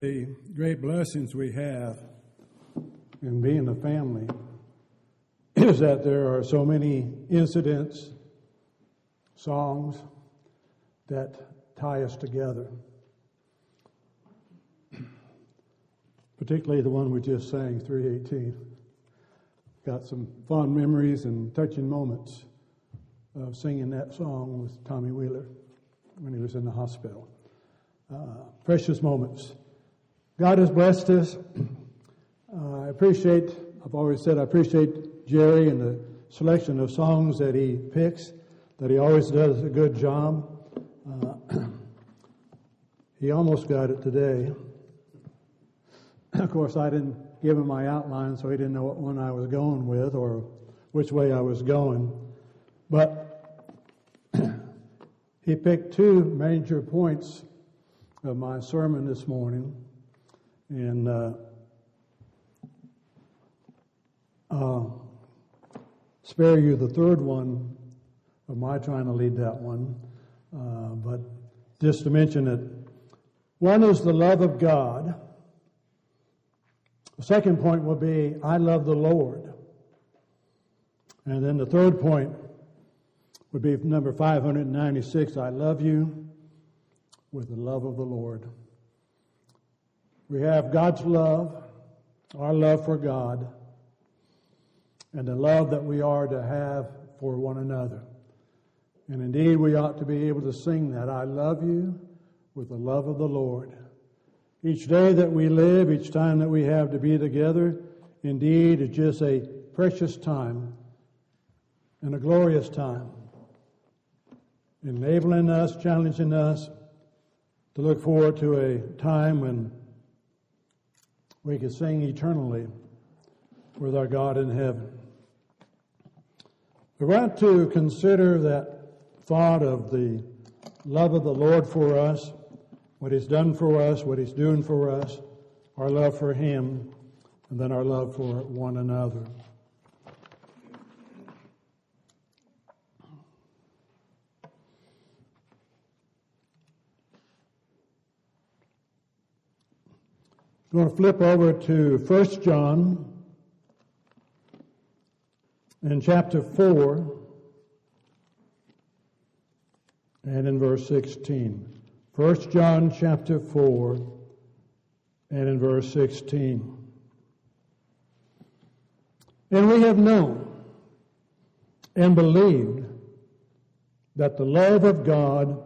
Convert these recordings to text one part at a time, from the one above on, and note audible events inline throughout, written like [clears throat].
The great blessings we have in being a family [clears throat] is that there are so many incidents, songs that tie us together. Particularly the one we just sang, 318. Got some fond memories and touching moments of singing that song with Tommy Wheeler when he was in the hospital. Uh, precious moments. God has blessed us. [clears throat] Uh, I appreciate, I've always said, I appreciate Jerry and the selection of songs that he picks, that he always does a good job. Uh, [clears throat] he almost got it today. [clears throat] of course, I didn't give him my outline, so he didn't know what one I was going with or which way I was going. But he picked two major points of my sermon this morning. And uh, uh, spare you the third one of my trying to lead that one. Uh, but just to mention it, one is the love of God. The second point will be, I love the Lord. And then the third point would be number 596, I love you with the love of the Lord. We have God's love, our love for God, and the love that we are to have for one another. And indeed, we ought to be able to sing that I love you with the love of the Lord. Each day that we live, each time that we have to be together, indeed, is just a precious time and a glorious time, enabling us, challenging us to look forward to a time when we could sing eternally with our God in heaven. We want to consider that thought of the love of the Lord for us, what He's done for us, what He's doing for us, our love for Him, and then our love for one another. I'm going to flip over to 1 John in chapter 4 and in verse 16. 1 John chapter 4 and in verse 16. And we have known and believed that the love of God,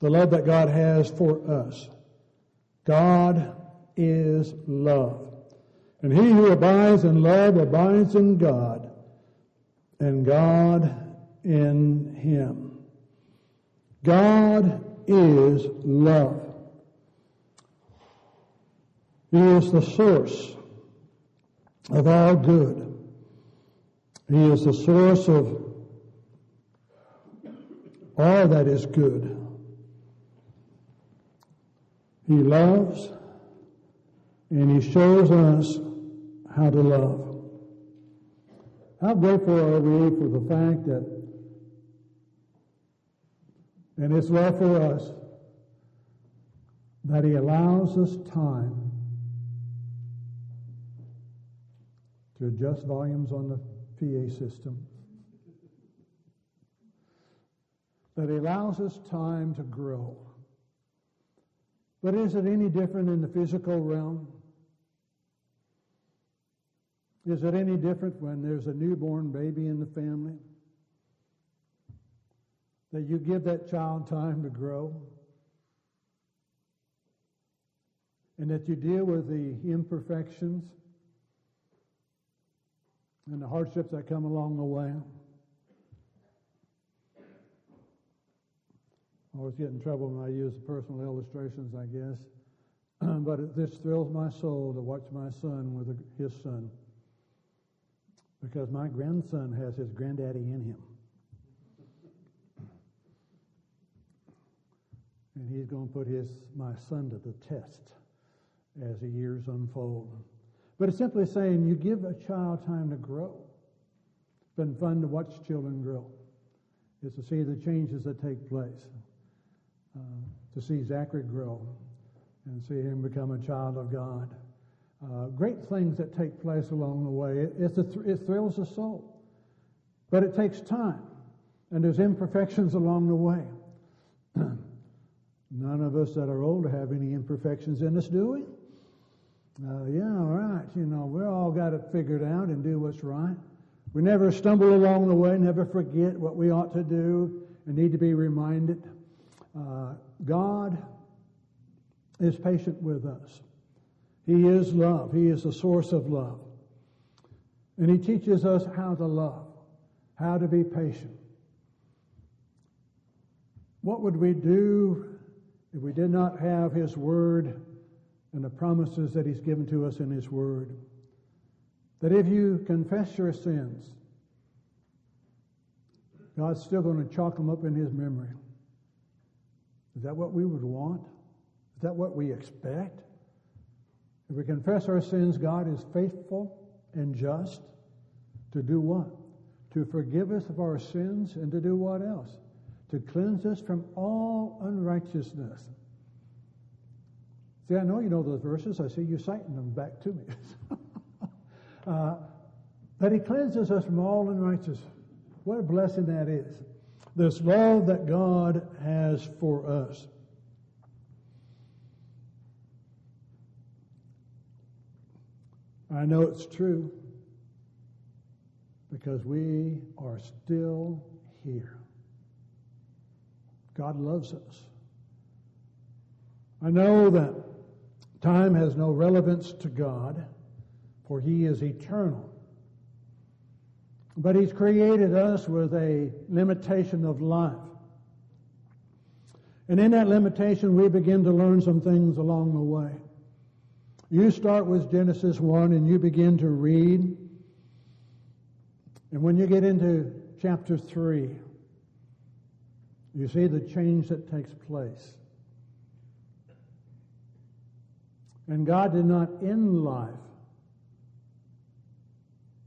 the love that God has for us, God is love. And he who abides in love abides in God, and God in him. God is love. He is the source of all good. He is the source of all that is good. He loves and he shows us how to love. How grateful are we for the fact that, and his love for us, that he allows us time to adjust volumes on the PA system. That he allows us time to grow. But is it any different in the physical realm? Is it any different when there's a newborn baby in the family? That you give that child time to grow? And that you deal with the imperfections and the hardships that come along the way? I always get in trouble when I use personal illustrations, I guess. [clears throat] but this thrills my soul to watch my son with his son because my grandson has his granddaddy in him. And he's going to put his my son to the test as the years unfold. But it's simply saying you give a child time to grow. It's been fun to watch children grow. It's to see the changes that take place. Uh, to see Zachary grow and see him become a child of God. Uh, great things that take place along the way. It, it, it thrills the soul. But it takes time, and there's imperfections along the way. [clears throat] None of us that are older have any imperfections in us, do we? Uh, yeah, all right. You know, we all got it figured out and do what's right. We never stumble along the way, never forget what we ought to do and need to be reminded. Uh, God is patient with us. He is love. He is the source of love. And He teaches us how to love, how to be patient. What would we do if we did not have His Word and the promises that He's given to us in His Word? That if you confess your sins, God's still going to chalk them up in His memory. Is that what we would want? Is that what we expect? If we confess our sins, God is faithful and just to do what? To forgive us of our sins and to do what else? To cleanse us from all unrighteousness. See, I know you know those verses. I see you citing them back to me. [laughs] uh, that He cleanses us from all unrighteousness. What a blessing that is. This love that God has for us. I know it's true because we are still here. God loves us. I know that time has no relevance to God, for He is eternal. But He's created us with a limitation of life. And in that limitation, we begin to learn some things along the way. You start with Genesis 1 and you begin to read. And when you get into chapter 3, you see the change that takes place. And God did not end life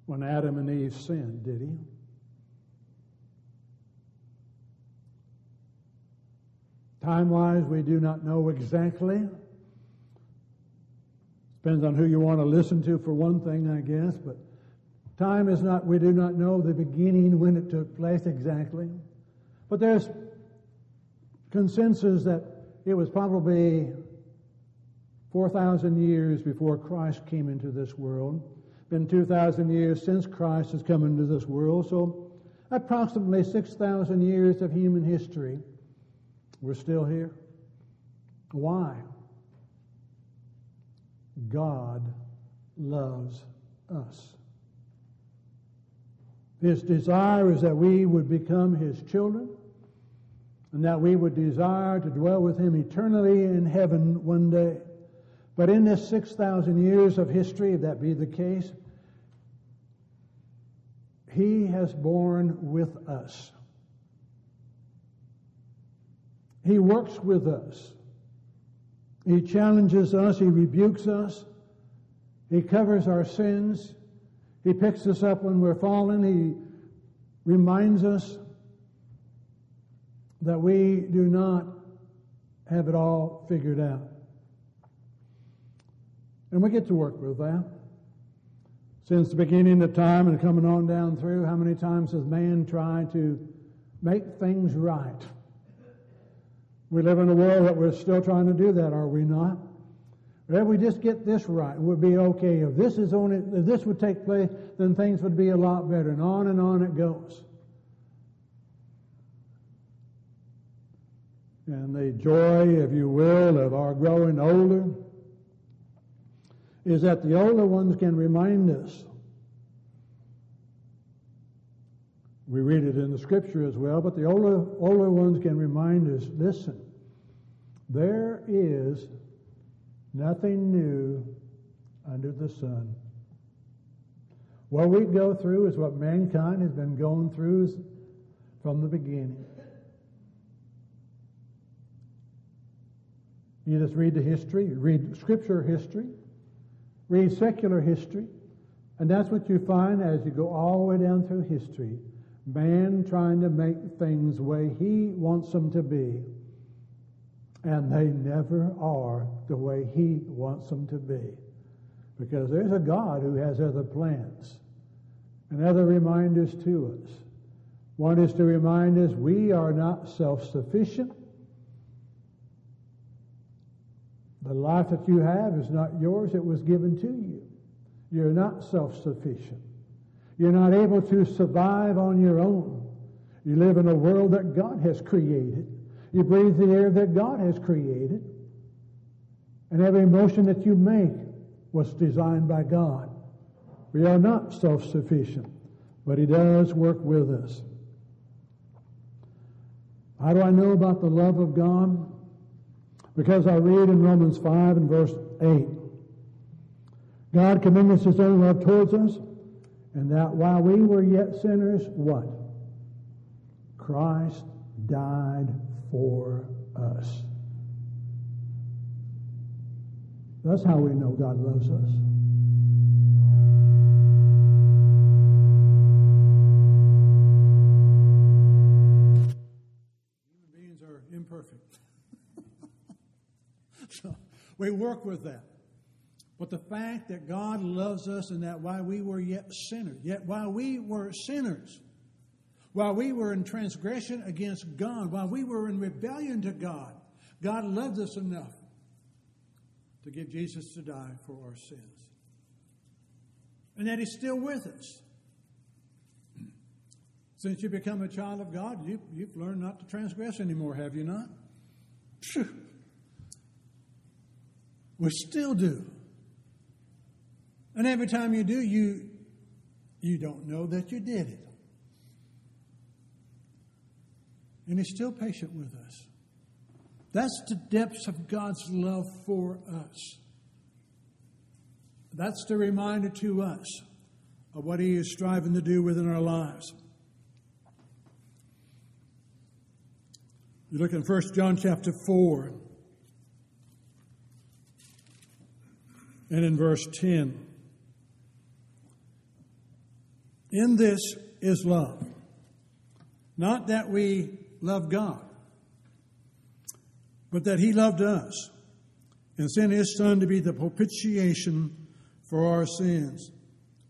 when Adam and Eve sinned, did he? Time wise, we do not know exactly. Depends on who you want to listen to for one thing, I guess, but time is not, we do not know the beginning when it took place exactly. But there's consensus that it was probably 4,000 years before Christ came into this world. Been 2,000 years since Christ has come into this world, so approximately 6,000 years of human history. We're still here. Why? God loves us. His desire is that we would become His children and that we would desire to dwell with Him eternally in heaven one day. But in this 6,000 years of history, if that be the case, He has borne with us. He works with us. He challenges us, He rebukes us, He covers our sins, He picks us up when we're fallen, He reminds us that we do not have it all figured out. And we get to work with that. Since the beginning of time and coming on down through, how many times has man tried to make things right? We live in a world that we're still trying to do that, are we not? If we just get this right, we'll be okay. If this is only, if this would take place, then things would be a lot better. And on and on it goes. And the joy, if you will, of our growing older is that the older ones can remind us. We read it in the scripture as well, but the older, older ones can remind us listen, there is nothing new under the sun. What we go through is what mankind has been going through from the beginning. You just read the history, read scripture history, read secular history, and that's what you find as you go all the way down through history. Man trying to make things the way he wants them to be And they never are the way He wants them to be. Because there's a God who has other plans and other reminders to us. One is to remind us we are not self sufficient. The life that you have is not yours, it was given to you. You're not self sufficient. You're not able to survive on your own. You live in a world that God has created. You breathe the air that God has created. And every emotion that you make was designed by God. We are not self sufficient, but He does work with us. How do I know about the love of God? Because I read in Romans 5 and verse 8 God commends His own love towards us, and that while we were yet sinners, what? Christ died for us. That's how we know God loves us. Human beings are imperfect. [laughs] so we work with that. But the fact that God loves us and that while we were yet sinners, yet while we were sinners, while we were in transgression against God, while we were in rebellion to God, God loved us enough to give Jesus to die for our sins. And that He's still with us. Since you become a child of God, you, you've learned not to transgress anymore, have you not? We still do. And every time you do, you, you don't know that you did it. And He's still patient with us. That's the depths of God's love for us. That's the reminder to us of what He is striving to do within our lives. You look in 1 John chapter 4 and in verse 10. In this is love. Not that we love God, but that He loved us and sent His Son to be the propitiation for our sins.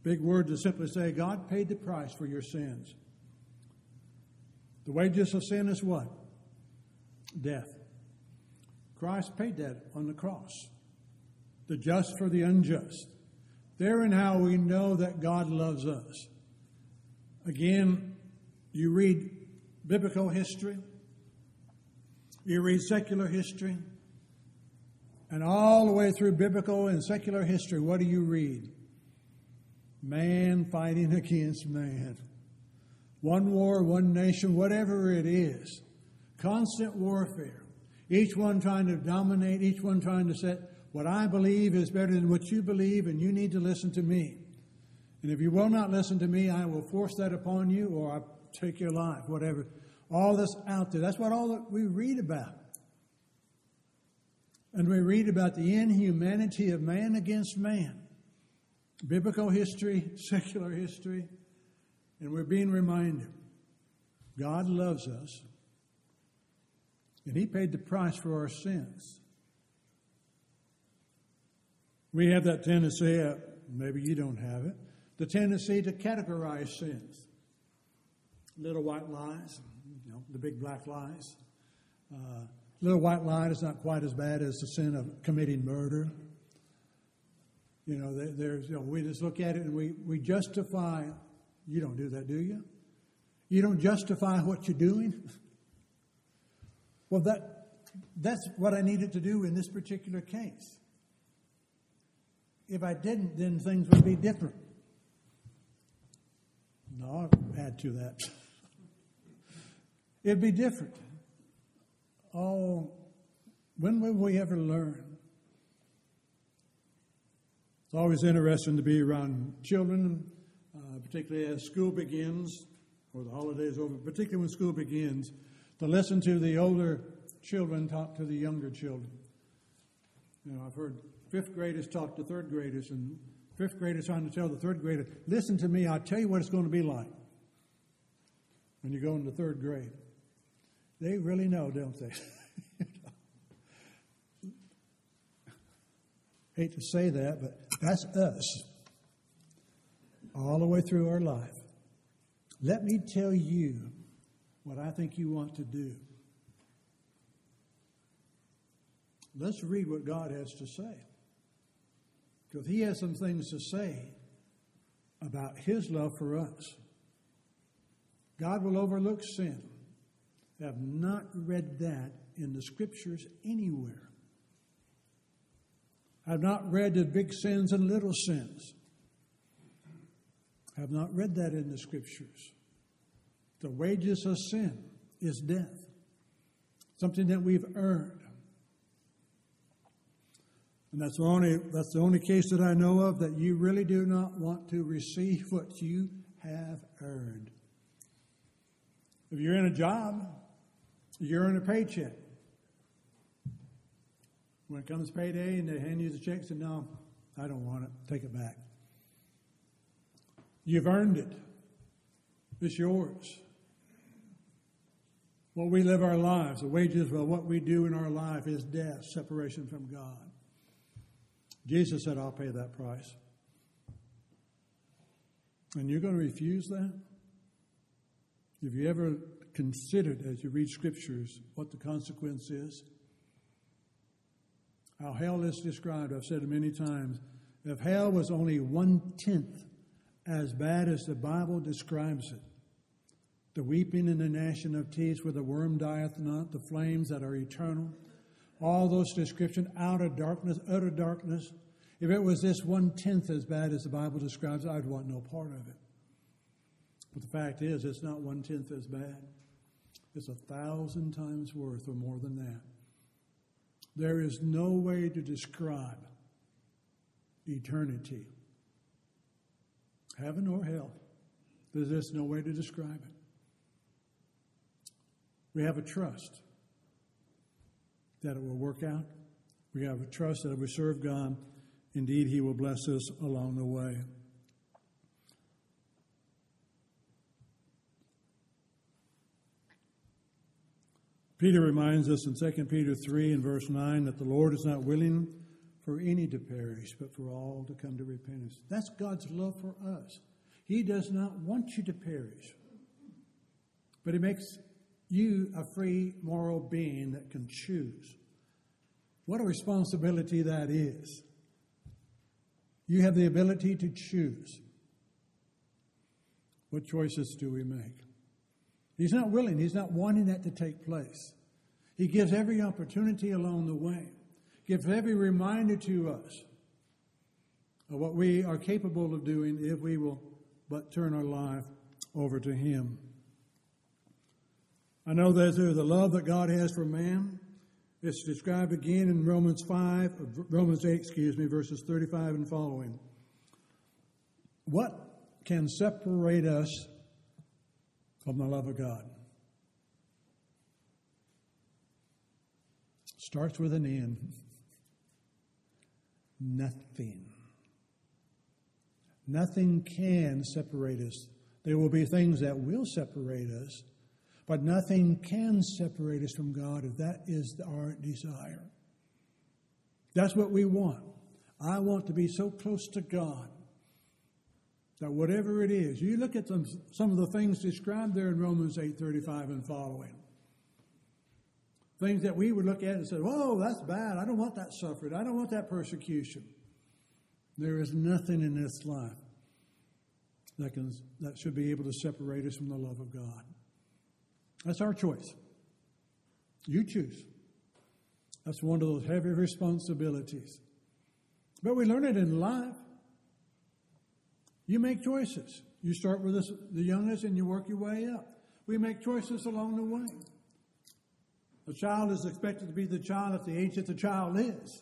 Big word to simply say, God paid the price for your sins. The wages of sin is what? Death. Christ paid that on the cross. The just for the unjust. Therein how we know that God loves us. Again, you read biblical history, you read secular history, and all the way through biblical and secular history, what do you read? Man fighting against man. One war, one nation, whatever it is. Constant warfare. Each one trying to dominate, each one trying to set what I believe is better than what you believe, and you need to listen to me. And if you will not listen to me, I will force that upon you or I'll take your life, whatever. All this out there. That's what all that we read about. And we read about the inhumanity of man against man. Biblical history, [laughs] secular history. And we're being reminded God loves us. And He paid the price for our sins. We have that tendency, uh, maybe you don't have it, the tendency to categorize sins. Little white lies, you know, the big black lies. Uh, little white lie is not quite as bad as the sin of committing murder. You know, there's, you know, we just look at it and we, we justify. You don't do that, do you? You don't justify what you're doing? [laughs] well, that, that's what I needed to do in this particular case. If I didn't, then things would be different. No, I'll add to that. It'd be different. Oh, when will we ever learn? It's always interesting to be around children, uh, particularly as school begins or the holidays over, particularly when school begins, to listen to the older children talk to the younger children. You know, I've heard fifth graders talk to third graders, and fifth grader trying to tell the third grader, listen to me, I'll tell you what it's going to be like when you go into third grade. They really know, don't they? [laughs] Hate to say that, but that's us all the way through our life. Let me tell you what I think you want to do. Let's read what God has to say. Because He has some things to say about His love for us. God will overlook sin. I have not read that in the scriptures anywhere. I've not read the big sins and little sins. I have not read that in the scriptures. The wages of sin is death, something that we've earned. And that's the only that's the only case that I know of that you really do not want to receive what you have earned. If you're in a job, you're earn a paycheck. When it comes payday and they hand you the check, say, No, I don't want it. Take it back. You've earned it. It's yours. What we live our lives, the wages of what we do in our life is death, separation from God. Jesus said, I'll pay that price. And you're going to refuse that? Have you ever considered, as you read scriptures, what the consequence is? How hell is described, I've said it many times. If hell was only one tenth as bad as the Bible describes it, the weeping and the gnashing of teeth where the worm dieth not, the flames that are eternal, all those descriptions, outer darkness, utter darkness. If it was this one tenth as bad as the Bible describes, I'd want no part of it. But the fact is, it's not one tenth as bad. It's a thousand times worth or more than that. There is no way to describe eternity, heaven or hell. There's just no way to describe it. We have a trust that it will work out. We have a trust that if we serve God, indeed, He will bless us along the way. Peter reminds us in 2 Peter 3 and verse 9 that the Lord is not willing for any to perish, but for all to come to repentance. That's God's love for us. He does not want you to perish, but He makes you a free moral being that can choose. What a responsibility that is. You have the ability to choose. What choices do we make? He's not willing, he's not wanting that to take place. He gives every opportunity along the way, gives every reminder to us of what we are capable of doing if we will but turn our life over to him. I know that there's the love that God has for man. It's described again in Romans 5, uh, Romans 8, excuse me, verses 35 and following. What can separate us from the love of God. Starts with an N. Nothing. Nothing can separate us. There will be things that will separate us, but nothing can separate us from God if that is our desire. That's what we want. I want to be so close to God that whatever it is, you look at some, some of the things described there in Romans 8:35 and following. Things that we would look at and say, "Oh, that's bad. I don't want that suffering. I don't want that persecution." There is nothing in this life that can that should be able to separate us from the love of God. That's our choice. You choose. That's one of those heavy responsibilities. But we learn it in life. You make choices. You start with the youngest and you work your way up. We make choices along the way. The child is expected to be the child at the age that the child is,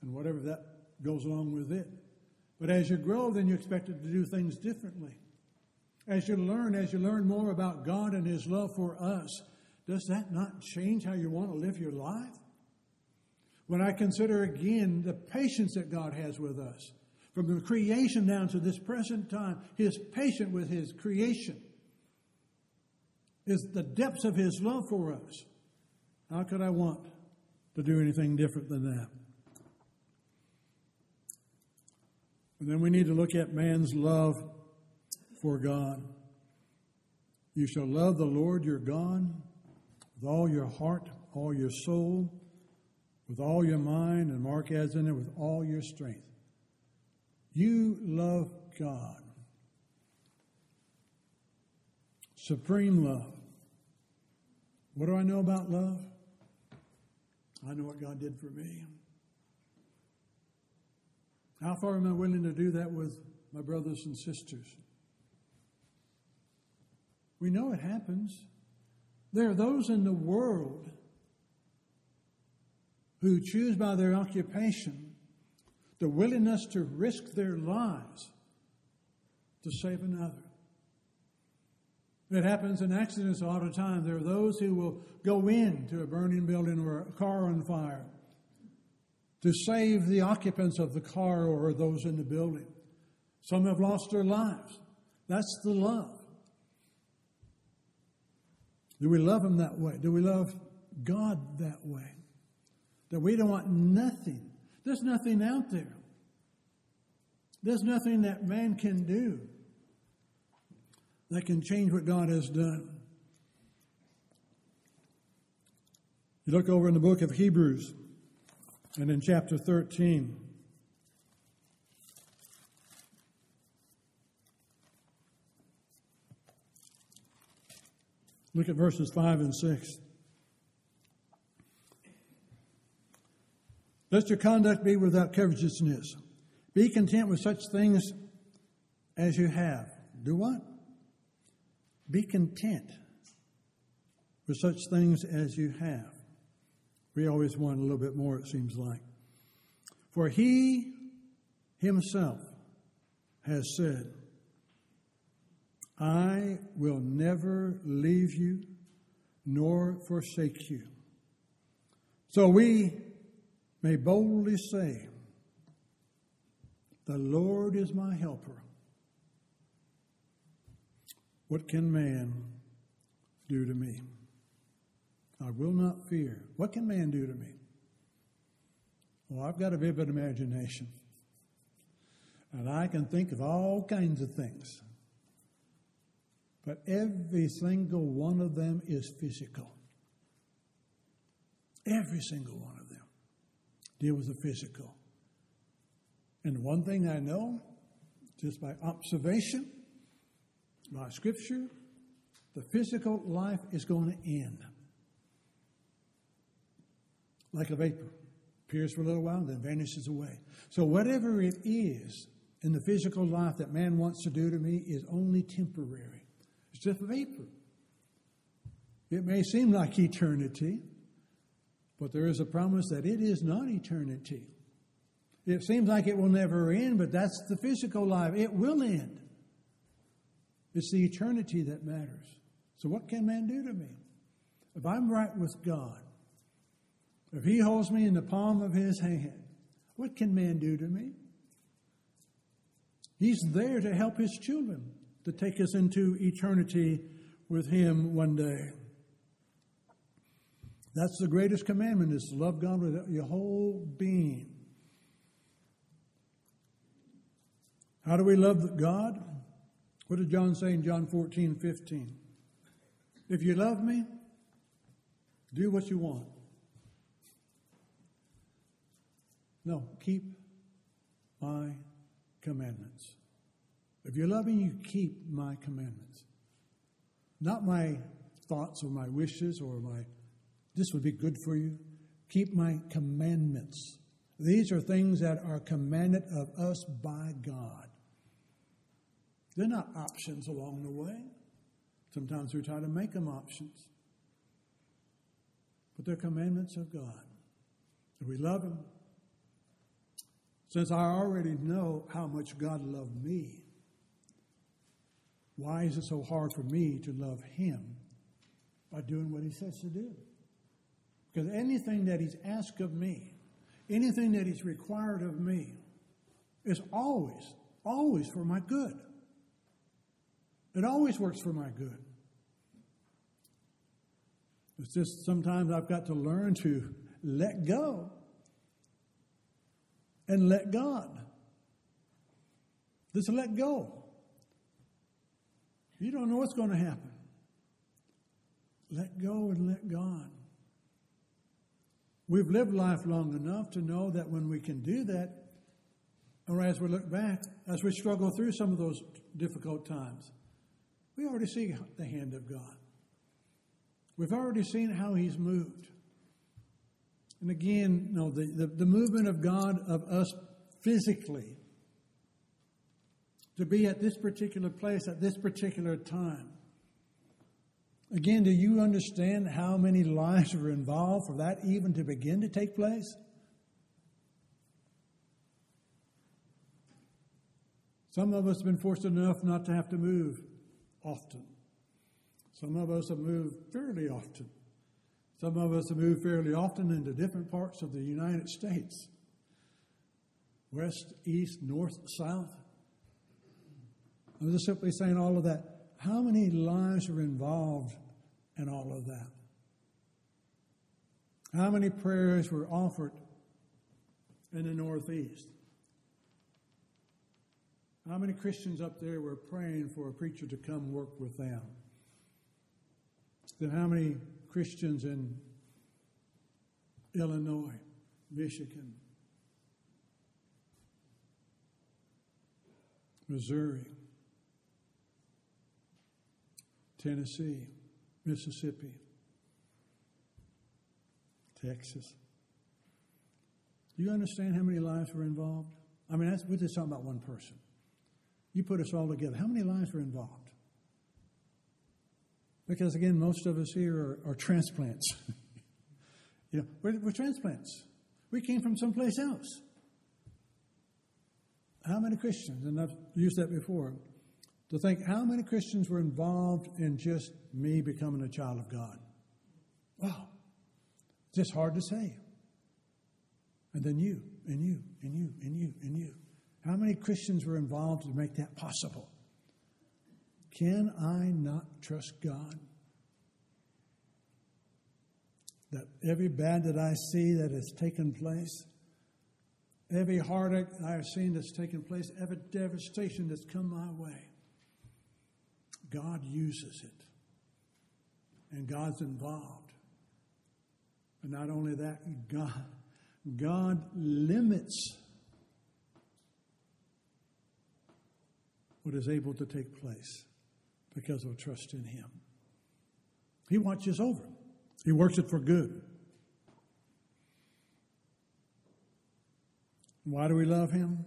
and whatever that goes along with it. But as you grow, then you're expected to do things differently. As you learn, as you learn more about God and His love for us, does that not change how you want to live your life? When I consider again the patience that God has with us, from the creation down to this present time, his patient with his creation is the depths of his love for us. How could I want to do anything different than that? And then we need to look at man's love for God. You shall love the Lord your God with all your heart, all your soul, with all your mind, and Mark adds in it, with all your strength. You love God. Supreme love. What do I know about love? I know what God did for me. How far am I willing to do that with my brothers and sisters? We know it happens. There are those in the world who choose by their occupation the willingness to risk their lives to save another. It happens in accidents all the time. There are those who will go into a burning building or a car on fire to save the occupants of the car or those in the building. Some have lost their lives. That's the love. Do we love Him that way? Do we love God that way? That we don't want nothing. There's nothing out there. There's nothing that man can do that can change what God has done. You look over in the book of Hebrews and in chapter 13. Look at verses 5 and 6. Let your conduct be without covetousness. Be content with such things as you have. Do what? Be content with such things as you have. We always want a little bit more, it seems like. For he himself has said, I will never leave you nor forsake you. So we may boldly say, The Lord is my helper. What can man do to me? I will not fear. What can man do to me? Well, I've got a vivid imagination. And I can think of all kinds of things. But every single one of them is physical. Every single one of them deal with the physical. And one thing I know, just by observation, by scripture, the physical life is going to end like a vapor, appears for a little while, and then vanishes away. So, whatever it is in the physical life that man wants to do to me is only temporary. It's a vapor. It may seem like eternity, but there is a promise that it is not eternity. It seems like it will never end, but that's the physical life. It will end. It's the eternity that matters. So, what can man do to me? If I'm right with God, if he holds me in the palm of his hand, what can man do to me? He's there to help his children, to take us into eternity with him one day. That's the greatest commandment is to love God with your whole being. How do we love God? What did John say in John 14, 15? If you love me, do what you want. No, keep my commandments. If you're loving, you keep my commandments. Not my thoughts or my wishes or my, this would be good for you. Keep my commandments. These are things that are commanded of us by God. They're not options along the way. Sometimes we try to make them options. But they're commandments of God. If we love Him, since I already know how much God loved me, why is it so hard for me to love Him by doing what He says to do? Because anything that He's asked of me, anything that He's required of me, is always, always for my good. It always works for my good. It's just sometimes I've got to learn to let go and let God. Just let go. You don't know what's going to happen. Let go and let God. We've lived life long enough to know that when we can do that, or as we look back, as we struggle through some of those difficult times, we already see the hand of God. We've already seen how He's moved. And again, no, the, the, the movement of God of us physically to be at this particular place at this particular time. Again, do you understand how many lives are involved for that even to begin to take place? Some of us have been fortunate enough not to have to move often. Some of us have moved fairly often. Some of us have moved fairly often into different parts of the United States west, east, north, south. I'm just simply saying all of that. How many lives are involved in all of that? How many prayers were offered in the Northeast? How many Christians up there were praying for a preacher to come work with them? Then how many Christians in Illinois, Michigan, Missouri, Tennessee, Mississippi, Texas. Do you understand how many lives were involved? I mean, we're just talking about one person. You put us all together. How many lives were involved? Because again, most of us here are, are transplants. [laughs] you know, we're, we're transplants. We came from someplace else. How many Christians, and I've used that before, to think how many Christians were involved in just me becoming a child of God. Wow. It's just hard to say. And then you, and you, and you, and you, and you. How many Christians were involved to make that possible? Can I not trust God? That every bad that I see that has taken place, every heartache I have seen that's taken place, every devastation that's come my way, God uses it. And God's involved. And not only that, God, God limits what is able to take place because of trust in Him. He watches over, He works it for good. Why do we love Him?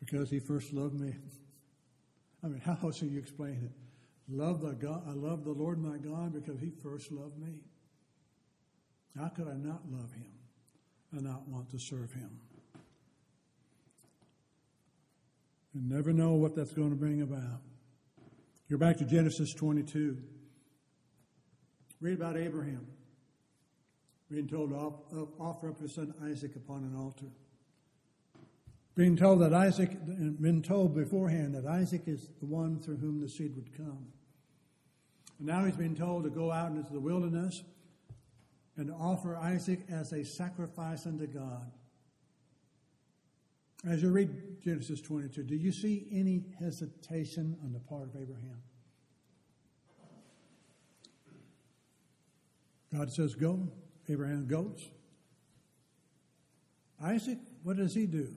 Because He first loved me. I mean, how else do you explain it? Love the God, I love the Lord my God because He first loved me. How could I not love Him and not want to serve Him? And never know what that's going to bring about. Go back to Genesis 22. Read about Abraham being told to offer up his son Isaac upon an altar. Being told that Isaac, been told beforehand that Isaac is the one through whom the seed would come. And now he's been told to go out into the wilderness and offer Isaac as a sacrifice unto God. As you read Genesis 22, do you see any hesitation on the part of Abraham? God says, Go. Abraham goes. Isaac, what does he do?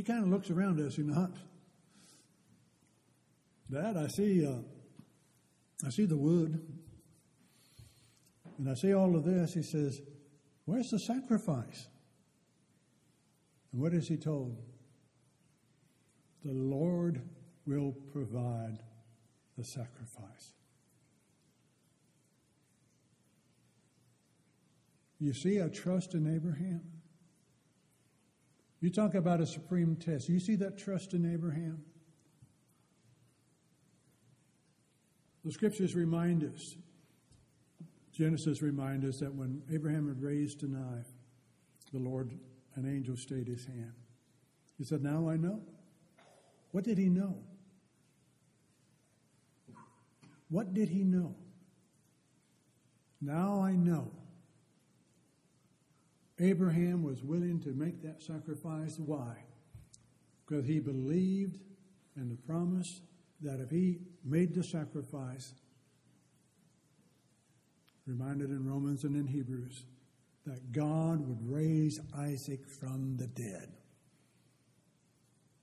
He kind of looks around, does he not? Dad, I see, uh, I see the wood, and I see all of this. He says, "Where's the sacrifice?" And what is he told? The Lord will provide the sacrifice. You see I trust in Abraham? You talk about a supreme test. You see that trust in Abraham? The scriptures remind us, Genesis reminds us that when Abraham had raised a knife, the Lord an angel stayed his hand. He said, Now I know. What did he know? What did he know? Now I know. Abraham was willing to make that sacrifice. Why? Because he believed in the promise that if he made the sacrifice, reminded in Romans and in Hebrews, that God would raise Isaac from the dead.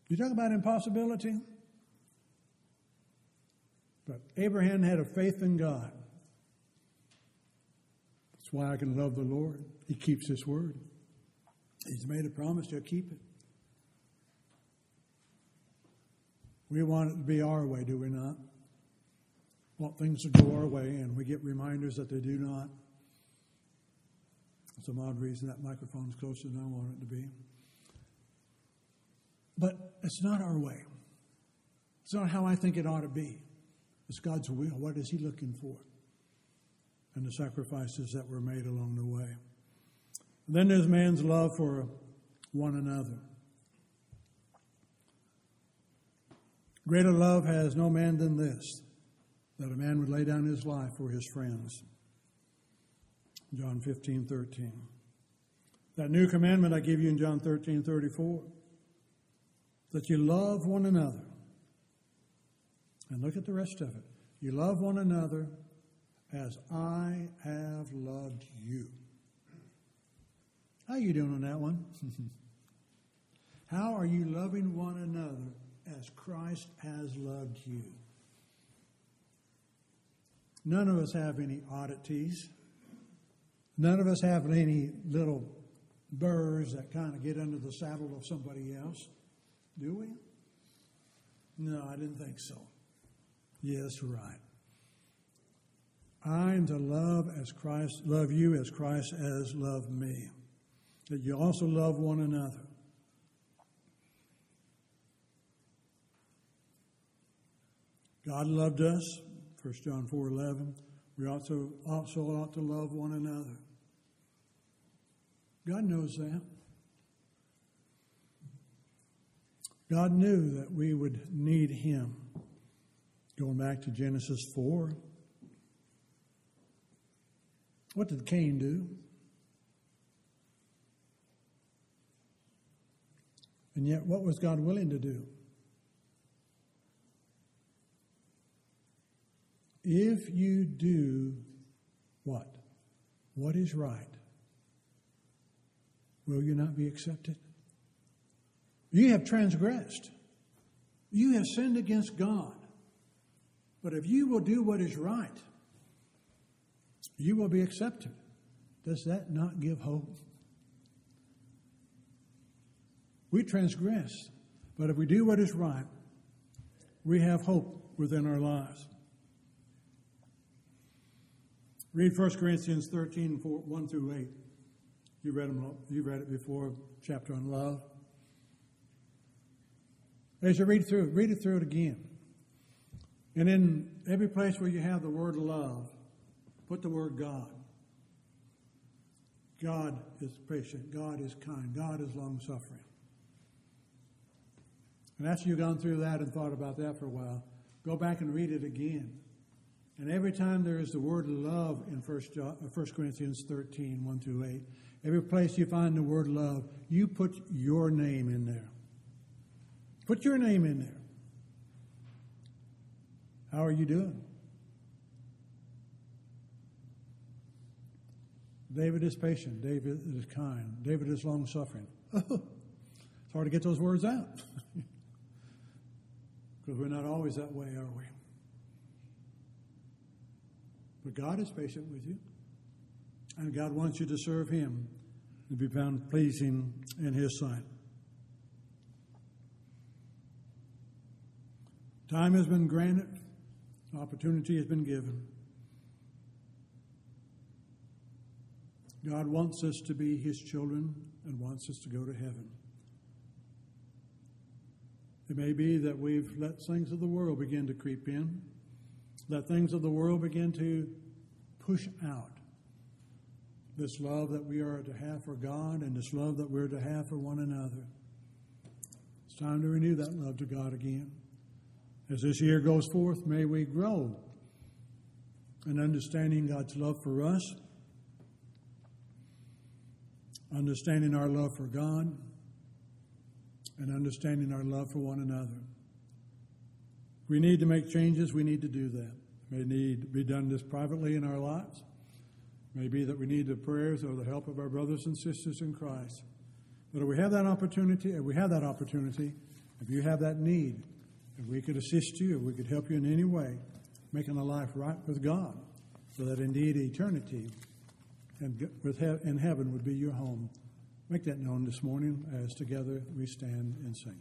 You talk about impossibility? But Abraham had a faith in God. That's why I can love the Lord. He keeps His word. He's made a promise, to keep it. We want it to be our way, do we not? Want things to go our way, and we get reminders that they do not. For some odd reason, that microphone's closer than I want it to be. But it's not our way. It's not how I think it ought to be. It's God's will. What is He looking for? And the sacrifices that were made along the way. And then there's man's love for one another. Greater love has no man than this, that a man would lay down his life for his friends. John 15, 13. That new commandment I give you in John 13, 34, that you love one another. And look at the rest of it. You love one another as I have loved you. How are you doing on that one? [laughs] How are you loving one another as Christ has loved you? None of us have any oddities. None of us have any little burrs that kind of get under the saddle of somebody else, do we? No, I didn't think so. Yes, right. I am to love as Christ love you as Christ has loved me. That you also love one another. God loved us, 1 John 4 11. We also also ought to love one another. God knows that. God knew that we would need Him. Going back to Genesis 4. What did Cain do? And yet, what was God willing to do? If you do what? What is right, will you not be accepted? You have transgressed. You have sinned against God. But if you will do what is right, you will be accepted. Does that not give hope? We transgress, but if we do what is right, we have hope within our lives. Read 1 Corinthians 13, 4, 1 through 8. You read, them, you read it before, chapter on love. As you read through read it through it again. And in every place where you have the word love, put the word God. God is patient. God is kind. God is long suffering. And after you've gone through that and thought about that for a while, go back and read it again. And every time there is the word love in 1 uh, Corinthians 13, 1 through 8, every place you find the word love, you put your name in there. Put your name in there. How are you doing? David is patient. David is kind. David is long suffering. [laughs] it's hard to get those words out. [laughs] Because we're not always that way, are we? But God is patient with you. And God wants you to serve Him to be found pleasing in His sight. Time has been granted, opportunity has been given. God wants us to be His children and wants us to go to heaven. It may be that we've let things of the world begin to creep in, let things of the world begin to push out this love that we are to have for God and this love that we're to have for one another. It's time to renew that love to God again. As this year goes forth, may we grow in understanding God's love for us understanding our love for God, and understanding our love for one another. We need to make changes, we need to do that. It may need to be done this privately in our lives. It may be that we need the prayers or the help of our brothers and sisters in Christ. But if we have that opportunity, if we have that opportunity, if you have that need, if we could assist you, if we could help you in any way, making a life right with God, so that indeed eternity and with in heaven would be your home. Make that known this morning as together we stand and sing.